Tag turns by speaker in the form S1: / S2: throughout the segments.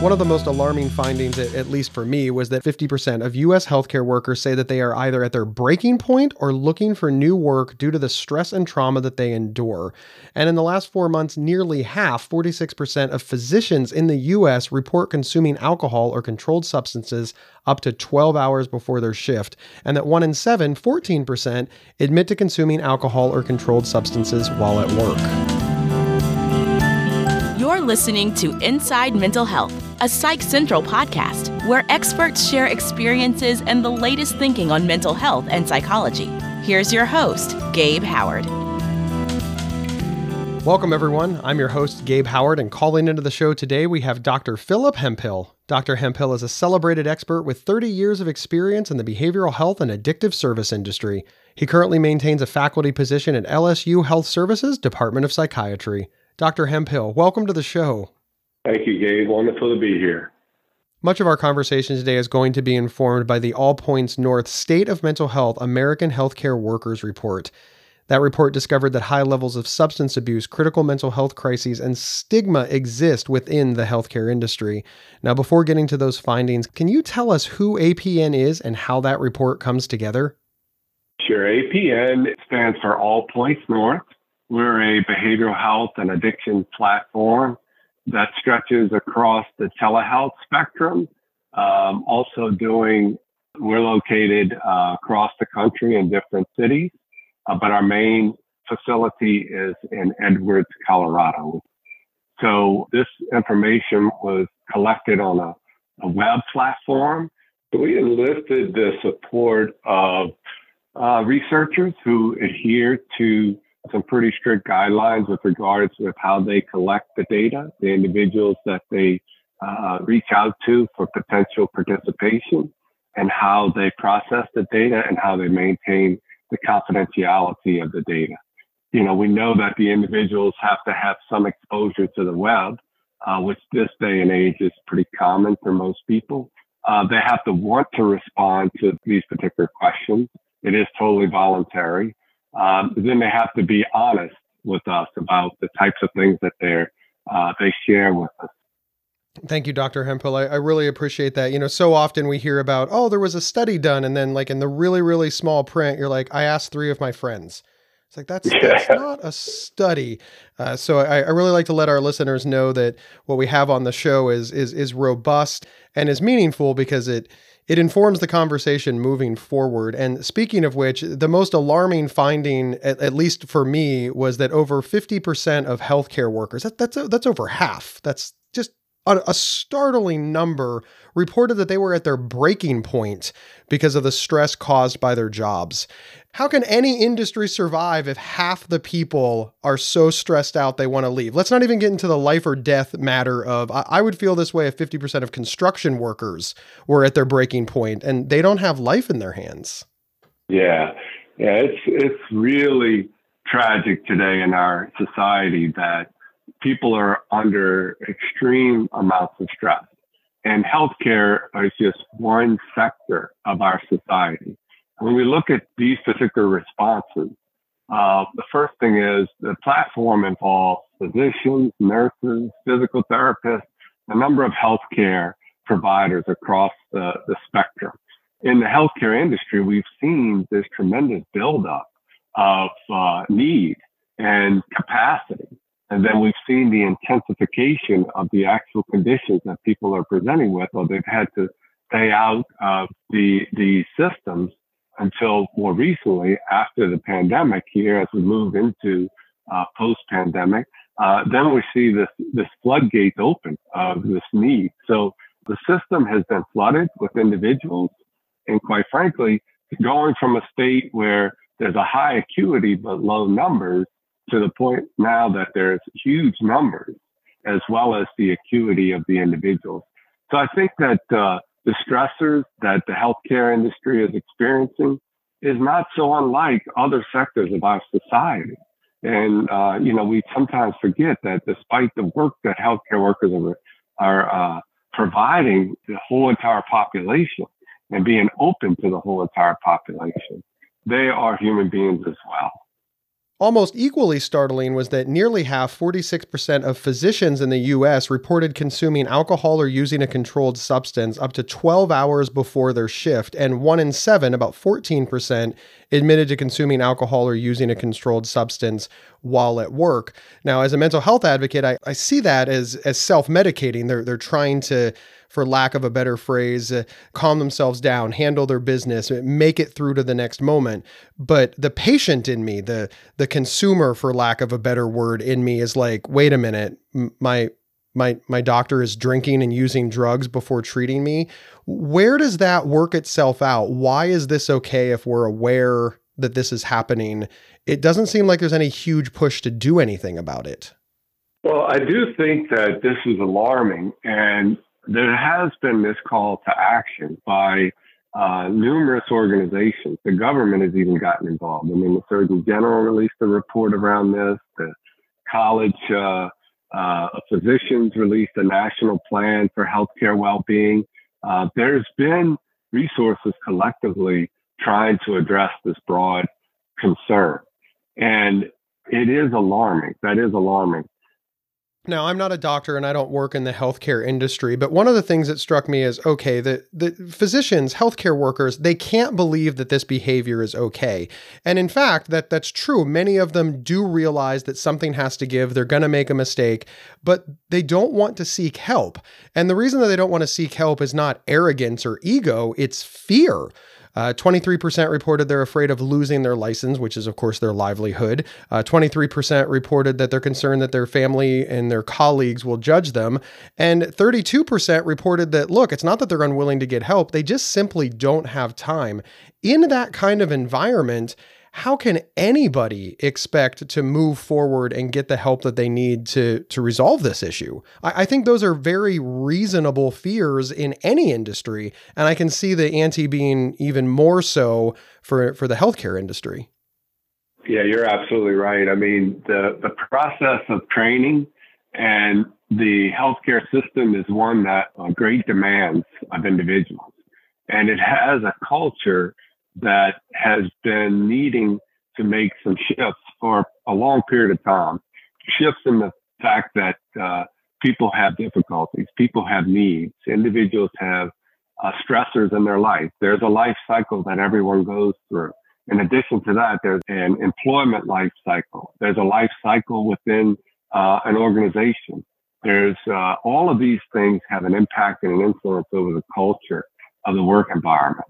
S1: One of the most alarming findings, at least for me, was that 50% of US healthcare workers say that they are either at their breaking point or looking for new work due to the stress and trauma that they endure. And in the last four months, nearly half, 46% of physicians in the US report consuming alcohol or controlled substances up to 12 hours before their shift, and that one in seven, 14%, admit to consuming alcohol or controlled substances while at work.
S2: You're listening to Inside Mental Health, a Psych Central podcast where experts share experiences and the latest thinking on mental health and psychology. Here's your host, Gabe Howard.
S1: Welcome, everyone. I'm your host, Gabe Howard, and calling into the show today, we have Dr. Philip Hemphill. Dr. Hemphill is a celebrated expert with 30 years of experience in the behavioral health and addictive service industry. He currently maintains a faculty position at LSU Health Services, Department of Psychiatry. Dr. Hemphill, welcome to the show.
S3: Thank you, Gabe. Wonderful to be here.
S1: Much of our conversation today is going to be informed by the All Points North State of Mental Health American Healthcare Workers Report. That report discovered that high levels of substance abuse, critical mental health crises, and stigma exist within the healthcare industry. Now, before getting to those findings, can you tell us who APN is and how that report comes together?
S3: Sure. APN stands for All Points North. We're a behavioral health and addiction platform that stretches across the telehealth spectrum. Um, also doing, we're located uh, across the country in different cities, uh, but our main facility is in Edwards, Colorado. So this information was collected on a, a web platform. We enlisted the support of uh, researchers who adhere to some pretty strict guidelines with regards with how they collect the data, the individuals that they uh, reach out to for potential participation, and how they process the data and how they maintain the confidentiality of the data. You know, we know that the individuals have to have some exposure to the web, uh, which this day and age is pretty common for most people. Uh, they have to want to respond to these particular questions. It is totally voluntary. Um, then they have to be honest with us about the types of things that they're uh, they share with us.
S1: Thank you, Dr. Hemphill. I, I, really appreciate that. You know, so often we hear about, oh, there was a study done, and then like in the really, really small print, you're like, I asked three of my friends. It's like that's, yeah. that's not a study. Uh, so I, I, really like to let our listeners know that what we have on the show is is is robust and is meaningful because it it informs the conversation moving forward. And speaking of which, the most alarming finding, at, at least for me, was that over 50% of healthcare workers, that, that's, that's over half. That's just a, a startling number reported that they were at their breaking point because of the stress caused by their jobs. How can any industry survive if half the people are so stressed out they want to leave? Let's not even get into the life or death matter of I, would feel this way if 50% of construction workers were at their breaking point and they don't have life in their hands.
S3: Yeah. Yeah, it's it's really tragic today in our society that people are under extreme amounts of stress. And healthcare is just one sector of our society. When we look at these particular responses, uh, the first thing is the platform involves physicians, nurses, physical therapists, a number of healthcare providers across the, the spectrum. In the healthcare industry, we've seen this tremendous buildup of uh, need and capacity. And then we've seen the intensification of the actual conditions that people are presenting with, or they've had to stay out of the, the systems until more recently after the pandemic here as we move into uh, post pandemic. Uh, then we see this, this floodgate open of this need. So the system has been flooded with individuals. And quite frankly, going from a state where there's a high acuity but low numbers to the point now that there's huge numbers as well as the acuity of the individuals. So I think that uh, the stressors that the healthcare industry is experiencing is not so unlike other sectors of our society. And, uh, you know, we sometimes forget that despite the work that healthcare workers are, are uh, providing the whole entire population and being open to the whole entire population, they are human beings as well.
S1: Almost equally startling was that nearly half, 46% of physicians in the US reported consuming alcohol or using a controlled substance up to 12 hours before their shift, and one in seven, about 14%, admitted to consuming alcohol or using a controlled substance while at work. Now, as a mental health advocate, I, I see that as, as self medicating. They're, they're trying to for lack of a better phrase, uh, calm themselves down, handle their business, make it through to the next moment. But the patient in me, the the consumer, for lack of a better word, in me is like, wait a minute, my my my doctor is drinking and using drugs before treating me. Where does that work itself out? Why is this okay if we're aware that this is happening? It doesn't seem like there's any huge push to do anything about it.
S3: Well, I do think that this is alarming, and there has been this call to action by uh, numerous organizations. The government has even gotten involved. I mean, the Surgeon General released a report around this. The College uh, uh, Physicians released a national plan for healthcare well-being. Uh, there's been resources collectively trying to address this broad concern, and it is alarming. That is alarming.
S1: Now, I'm not a doctor and I don't work in the healthcare industry, but one of the things that struck me is okay, the, the physicians, healthcare workers, they can't believe that this behavior is okay. And in fact, that that's true. Many of them do realize that something has to give. They're going to make a mistake, but they don't want to seek help. And the reason that they don't want to seek help is not arrogance or ego, it's fear. Uh, 23% reported they're afraid of losing their license, which is, of course, their livelihood. Uh, 23% reported that they're concerned that their family and their colleagues will judge them. And 32% reported that, look, it's not that they're unwilling to get help, they just simply don't have time. In that kind of environment, how can anybody expect to move forward and get the help that they need to to resolve this issue? I, I, think those are very reasonable fears in any industry, and I can see the ante being even more so for for the healthcare industry.
S3: Yeah, you're absolutely right. I mean, the the process of training and the healthcare system is one that uh, great demands of individuals, and it has a culture that has been needing to make some shifts for a long period of time. Shifts in the fact that uh, people have difficulties, people have needs, individuals have uh, stressors in their life. There's a life cycle that everyone goes through. In addition to that, there's an employment life cycle. There's a life cycle within uh, an organization. There's uh, all of these things have an impact and an influence over the culture of the work environment.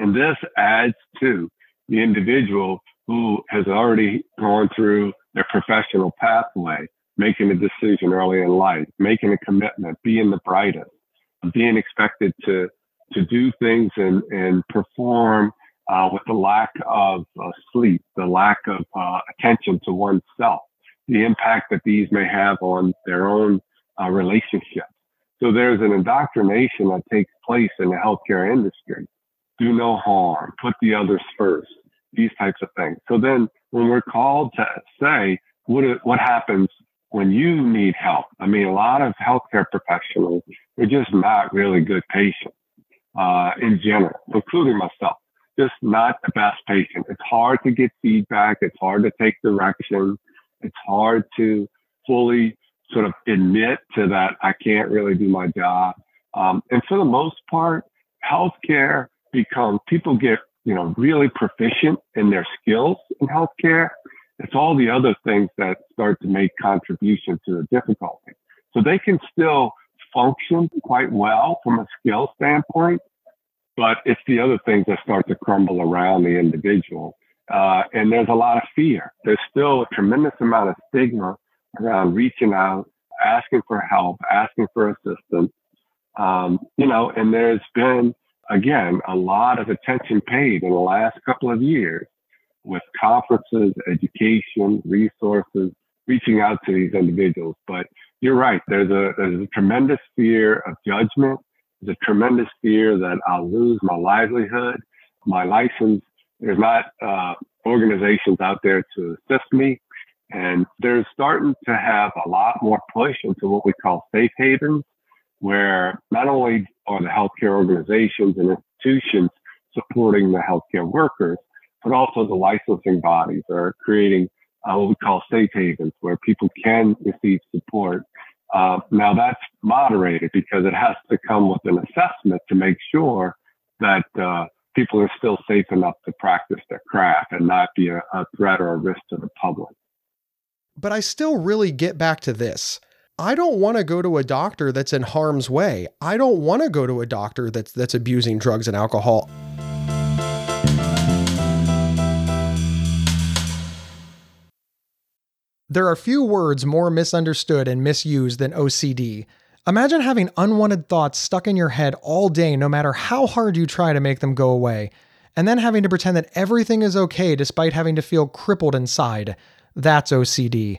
S3: And this adds to the individual who has already gone through their professional pathway, making a decision early in life, making a commitment, being the brightest, being expected to to do things and and perform uh, with the lack of uh, sleep, the lack of uh, attention to oneself, the impact that these may have on their own uh, relationships. So there's an indoctrination that takes place in the healthcare industry do no harm, put the others first, these types of things. So then when we're called to say, what, what happens when you need help? I mean, a lot of healthcare professionals are just not really good patients uh, in general, including myself. Just not the best patient. It's hard to get feedback. It's hard to take direction. It's hard to fully sort of admit to that I can't really do my job. Um, and for the most part, healthcare become people get you know really proficient in their skills in healthcare. It's all the other things that start to make contribution to the difficulty. So they can still function quite well from a skill standpoint, but it's the other things that start to crumble around the individual. Uh, and there's a lot of fear. There's still a tremendous amount of stigma around reaching out, asking for help, asking for assistance. Um, you know, and there's been again, a lot of attention paid in the last couple of years with conferences, education, resources, reaching out to these individuals. But you're right. There's a, there's a tremendous fear of judgment. There's a tremendous fear that I'll lose my livelihood, my license. There's not uh, organizations out there to assist me. And they're starting to have a lot more push into what we call safe havens, where not only are the healthcare organizations and institutions supporting the healthcare workers, but also the licensing bodies are creating uh, what we call safe havens, where people can receive support. Uh, now that's moderated because it has to come with an assessment to make sure that uh, people are still safe enough to practice their craft and not be a, a threat or a risk to the public.
S1: But I still really get back to this. I don't want to go to a doctor that's in harm's way. I don't want to go to a doctor that's that's abusing drugs and alcohol. There are few words more misunderstood and misused than OCD. Imagine having unwanted thoughts stuck in your head all day, no matter how hard you try to make them go away, and then having to pretend that everything is okay despite having to feel crippled inside. That's OCD.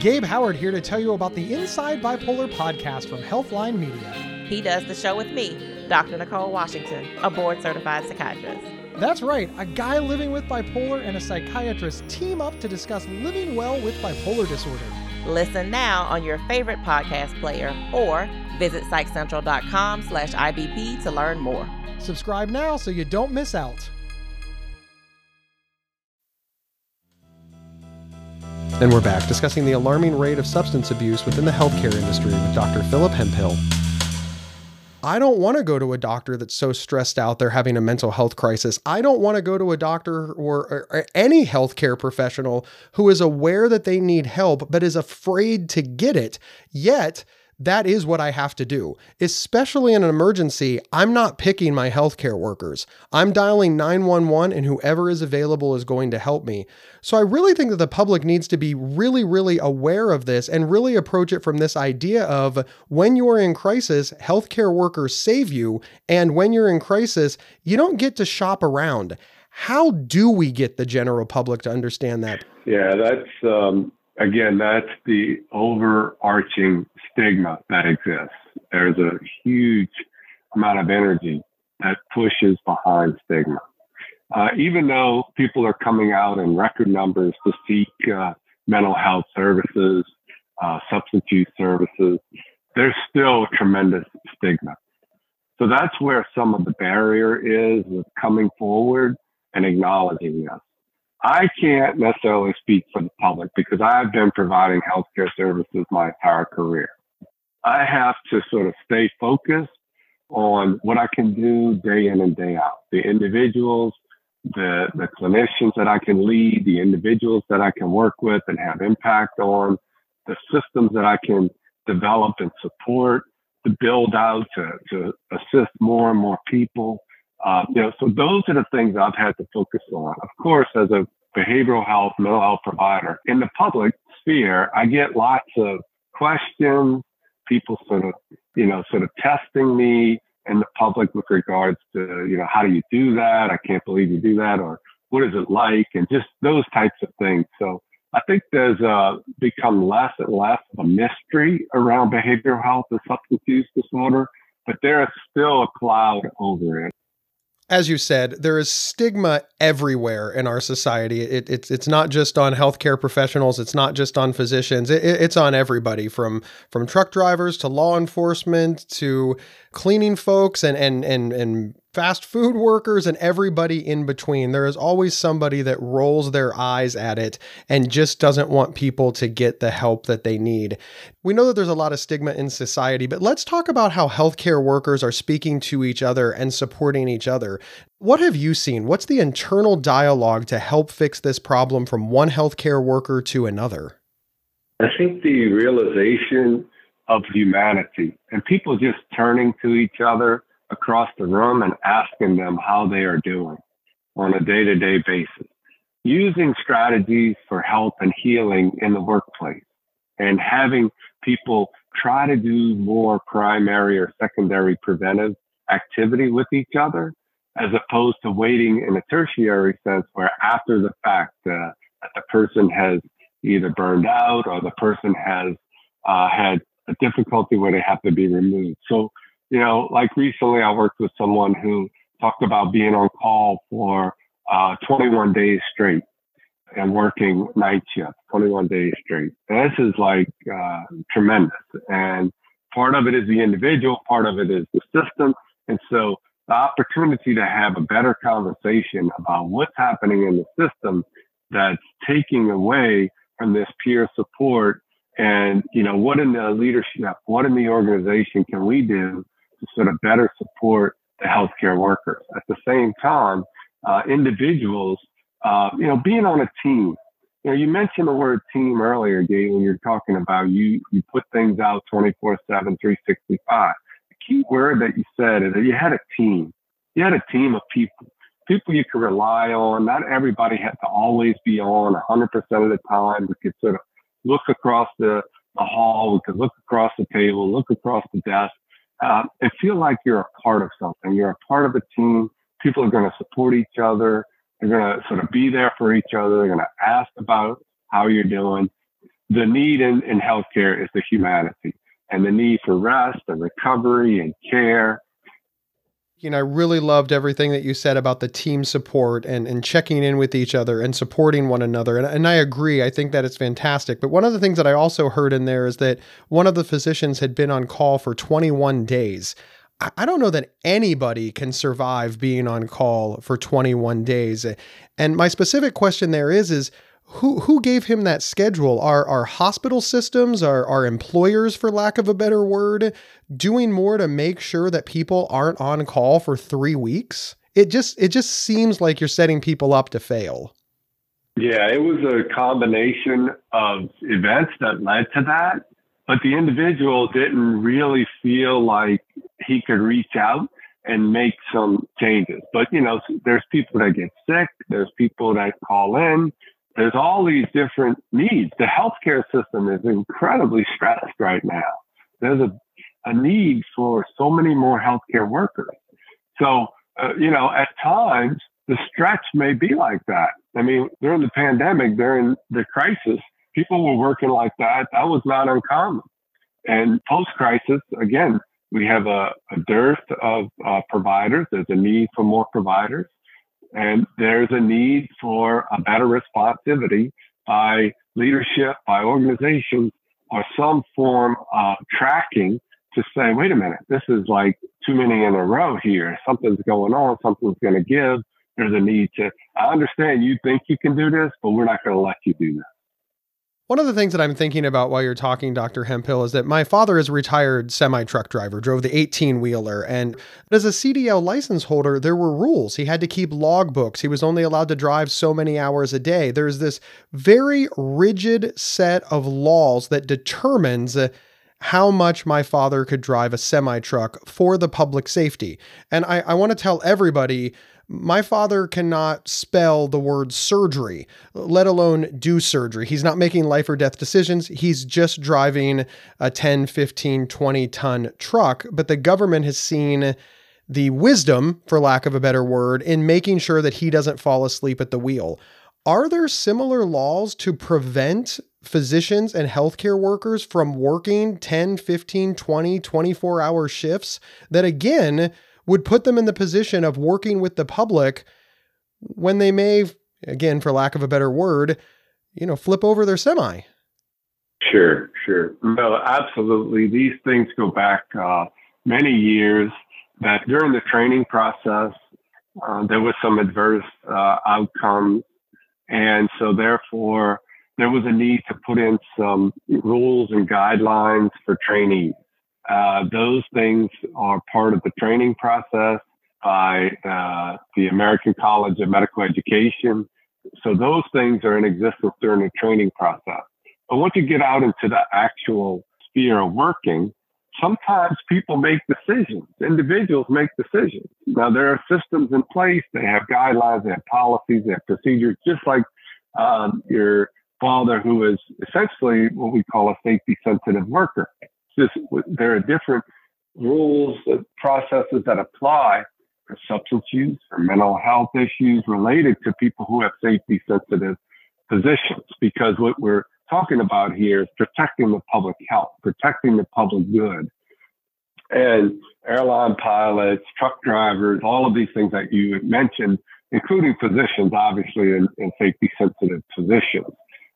S1: Gabe Howard here to tell you about the Inside Bipolar podcast from Healthline Media.
S4: He does the show with me, Dr. Nicole Washington, a board certified psychiatrist.
S1: That's right, a guy living with bipolar and a psychiatrist team up to discuss living well with bipolar disorder.
S4: Listen now on your favorite podcast player or visit psychcentral.com slash IBP to learn more.
S1: Subscribe now so you don't miss out. And we're back discussing the alarming rate of substance abuse within the healthcare industry with Dr. Philip Hemphill. I don't want to go to a doctor that's so stressed out they're having a mental health crisis. I don't want to go to a doctor or, or, any healthcare professional who is aware that they need help but is afraid to get it. Yet, that is what I have to do. Especially in an emergency, I'm not picking my healthcare workers. I'm dialing 911 and whoever is available is going to help me. So I really think that the public needs to be really, really aware of this and really approach it from this idea of when you're in crisis, healthcare workers save you. And when you're in crisis, you don't get to shop around. How do we get the general public to understand that?
S3: Yeah, that's um, again, that's the overarching stigma that exists. There's a huge amount of energy that pushes behind stigma. Uh, even though people are coming out in record numbers to seek uh, mental health services, uh, substance use services, there's still tremendous stigma. So that's where some of the barrier is with coming forward and acknowledging us. I can't necessarily speak for the public because I've been providing healthcare services my entire career. I have to sort of stay focused on what I can do day in and day out. The individuals, the, the clinicians that I can lead, the individuals that I can work with and have impact on, the systems that I can develop and support to build out to, to assist more and more people. Uh, you know, so those are the things I've had to focus on. Of course, as a behavioral health, mental health provider in the public sphere, I get lots of questions, people sort of, you know, sort of testing me in the public with regards to, you know, how do you do that? I can't believe you do that, or what is it like? And just those types of things. So I think there's uh, become less and less of a mystery around behavioral health and substance use disorder, but there is still a cloud over it
S1: as you said, there is stigma everywhere in our society. It, it's it's not just on healthcare professionals. It's not just on physicians. It, it's on everybody from from truck drivers to law enforcement to cleaning folks and and and and fast food workers and everybody in between. There is always somebody that rolls their eyes at it and just doesn't want people to get the help that they need. We know that there's a lot of stigma in society, but let's talk about how healthcare workers are speaking to each other and supporting each other. What have you seen? What's the internal dialogue to help fix this problem from one healthcare worker to another?
S3: I think the realization of humanity and people just turning to each other across the room and asking them how they are doing on a day to day basis, using strategies for health and healing in the workplace, and having people try to do more primary or secondary preventive activity with each other, as opposed to waiting in a tertiary sense where after the fact uh, that the person has either burned out or the person has uh, had a difficulty where they have to be removed. So you know, like recently I worked with someone who talked about being on call for uh, 21 days straight and working night shift 21 days straight. And this is like uh, tremendous. And part of it is the individual, part of it is the system. And so the opportunity to have a better conversation about what's happening in the system that's taking away from this peer support and you know what in the leadership what in the organization can we do to sort of better support the healthcare workers. At the same time uh, individuals uh, you know being on a team. You know you mentioned the word team earlier Gabe, when you're talking about you you put things out 24 7 365 the key word that you said is that you had a team. You had a team of people people you could rely on. Not everybody had to always be on 100% of the time. We could sort of look across the, the hall, we could look across the table, look across the desk, uh, and feel like you're a part of something. You're a part of a team. People are going to support each other. They're going to sort of be there for each other. They're going to ask about how you're doing. The need in, in healthcare is the humanity and the need for rest and recovery and care
S1: you know, I really loved everything that you said about the team support and, and checking in with each other and supporting one another. And, and I agree. I think that it's fantastic. But one of the things that I also heard in there is that one of the physicians had been on call for 21 days. I, don't know that anybody can survive being on call for 21 days. And my specific question there is, is, who who gave him that schedule? Are our hospital systems, are our employers, for lack of a better word, doing more to make sure that people aren't on call for three weeks? It just it just seems like you're setting people up to fail.
S3: Yeah, it was a combination of events that led to that, but the individual didn't really feel like he could reach out and make some changes. But you know, there's people that get sick, there's people that call in, there's all these different needs. The healthcare system is incredibly stressed right now. There's a, a need for so many more healthcare workers. So, uh, you know, at times the stretch may be like that. I mean, during the pandemic, during the crisis, people were working like that. That was not uncommon. And post crisis, again, we have a, a dearth of uh, providers. There's a need for more providers. And there's a need for a better responsivity by leadership, by organizations, or some form of tracking to say, wait a minute, this is like too many in a row here. Something's going on, something's going to give. There's a need to, I understand you think you can do this, but we're not going to let you do that.
S1: One of the things that I'm thinking about while you're talking, Dr. Hemphill, is that my father is a retired semi truck driver, drove the 18 wheeler. And as a CDL license holder, there were rules. He had to keep logbooks. He was only allowed to drive so many hours a day. There's this very rigid set of laws that determines uh, how much my father could drive a semi truck for the public safety. And I, I want to tell everybody my father cannot spell the word surgery, let alone do surgery. He's not making life or death decisions. He's just driving a 10, 15, 20 ton truck. But the government has seen the wisdom, for lack of a better word, in making sure that he doesn't fall asleep at the wheel. Are there similar laws to prevent physicians and healthcare workers from working 10, 15, 20, 24 hour shifts that, again, would put them in the position of working with the public when they may, again, for lack of a better word, you know, flip over their semi.
S3: Sure, sure. No, absolutely. These things go back uh, many years. That during the training process, uh, there was some adverse uh, outcomes, and so therefore there was a need to put in some rules and guidelines for trainees. Uh, those things are part of the training process by uh, the American College of Medical Education. So those things are in existence during the training process. But once you get out into the actual sphere of working, sometimes people make decisions. Individuals make decisions. Now there are systems in place. They have guidelines, they have policies, they have procedures, just like um, your father, who is essentially what we call a safety sensitive worker there are different rules, and processes that apply for substance use, for mental health issues related to people who have safety sensitive positions. Because what we're talking about here is protecting the public health, protecting the public good. And airline pilots, truck drivers, all of these things that you mentioned, including physicians, obviously, in, in safety sensitive positions.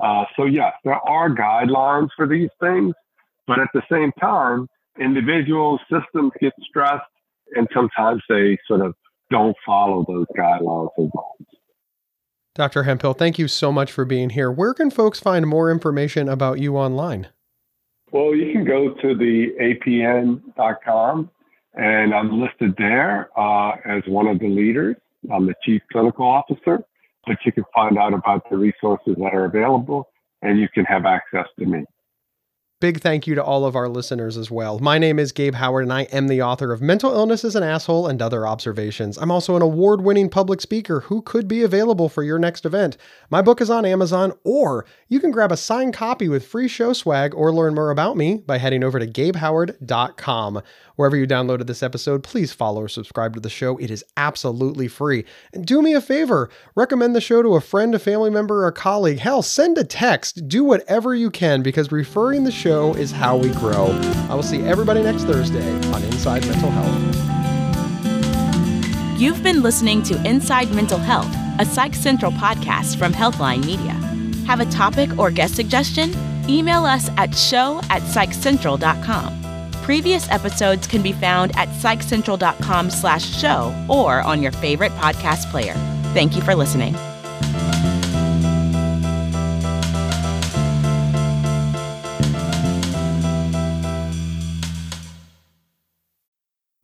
S3: Uh, so, yes, there are guidelines for these things, but at the same time, individuals, systems get stressed, and sometimes they sort of don't follow those guidelines and norms.
S1: Dr. Hemphill, thank you so much for being here. Where can folks find more information about you online?
S3: Well, you can go to the apn.com, and I'm listed there uh, as one of the leaders. I'm the chief clinical officer, but you can find out about the resources that are available, and you can have access to me.
S1: Big thank you to all of our listeners as well. My name is Gabe Howard, and I am the author of Mental Illness is an Asshole and Other Observations. I'm also an award winning public speaker who could be available for your next event. My book is on Amazon, or you can grab a signed copy with free show swag or learn more about me by heading over to gabehoward.com. Wherever you downloaded this episode, please follow or subscribe to the show. It is absolutely free. And do me a favor recommend the show to a friend, a family member, or a colleague. Hell, send a text. Do whatever you can because referring the show is how we grow. I will see everybody next Thursday on Inside Mental Health.
S2: You've been listening to Inside Mental Health, a Psych Central podcast from Healthline Media. Have a topic or guest suggestion? Email us at show at psychcentral.com. Previous episodes can be found at psychcentral.com slash show or on your favorite podcast player. Thank you for listening.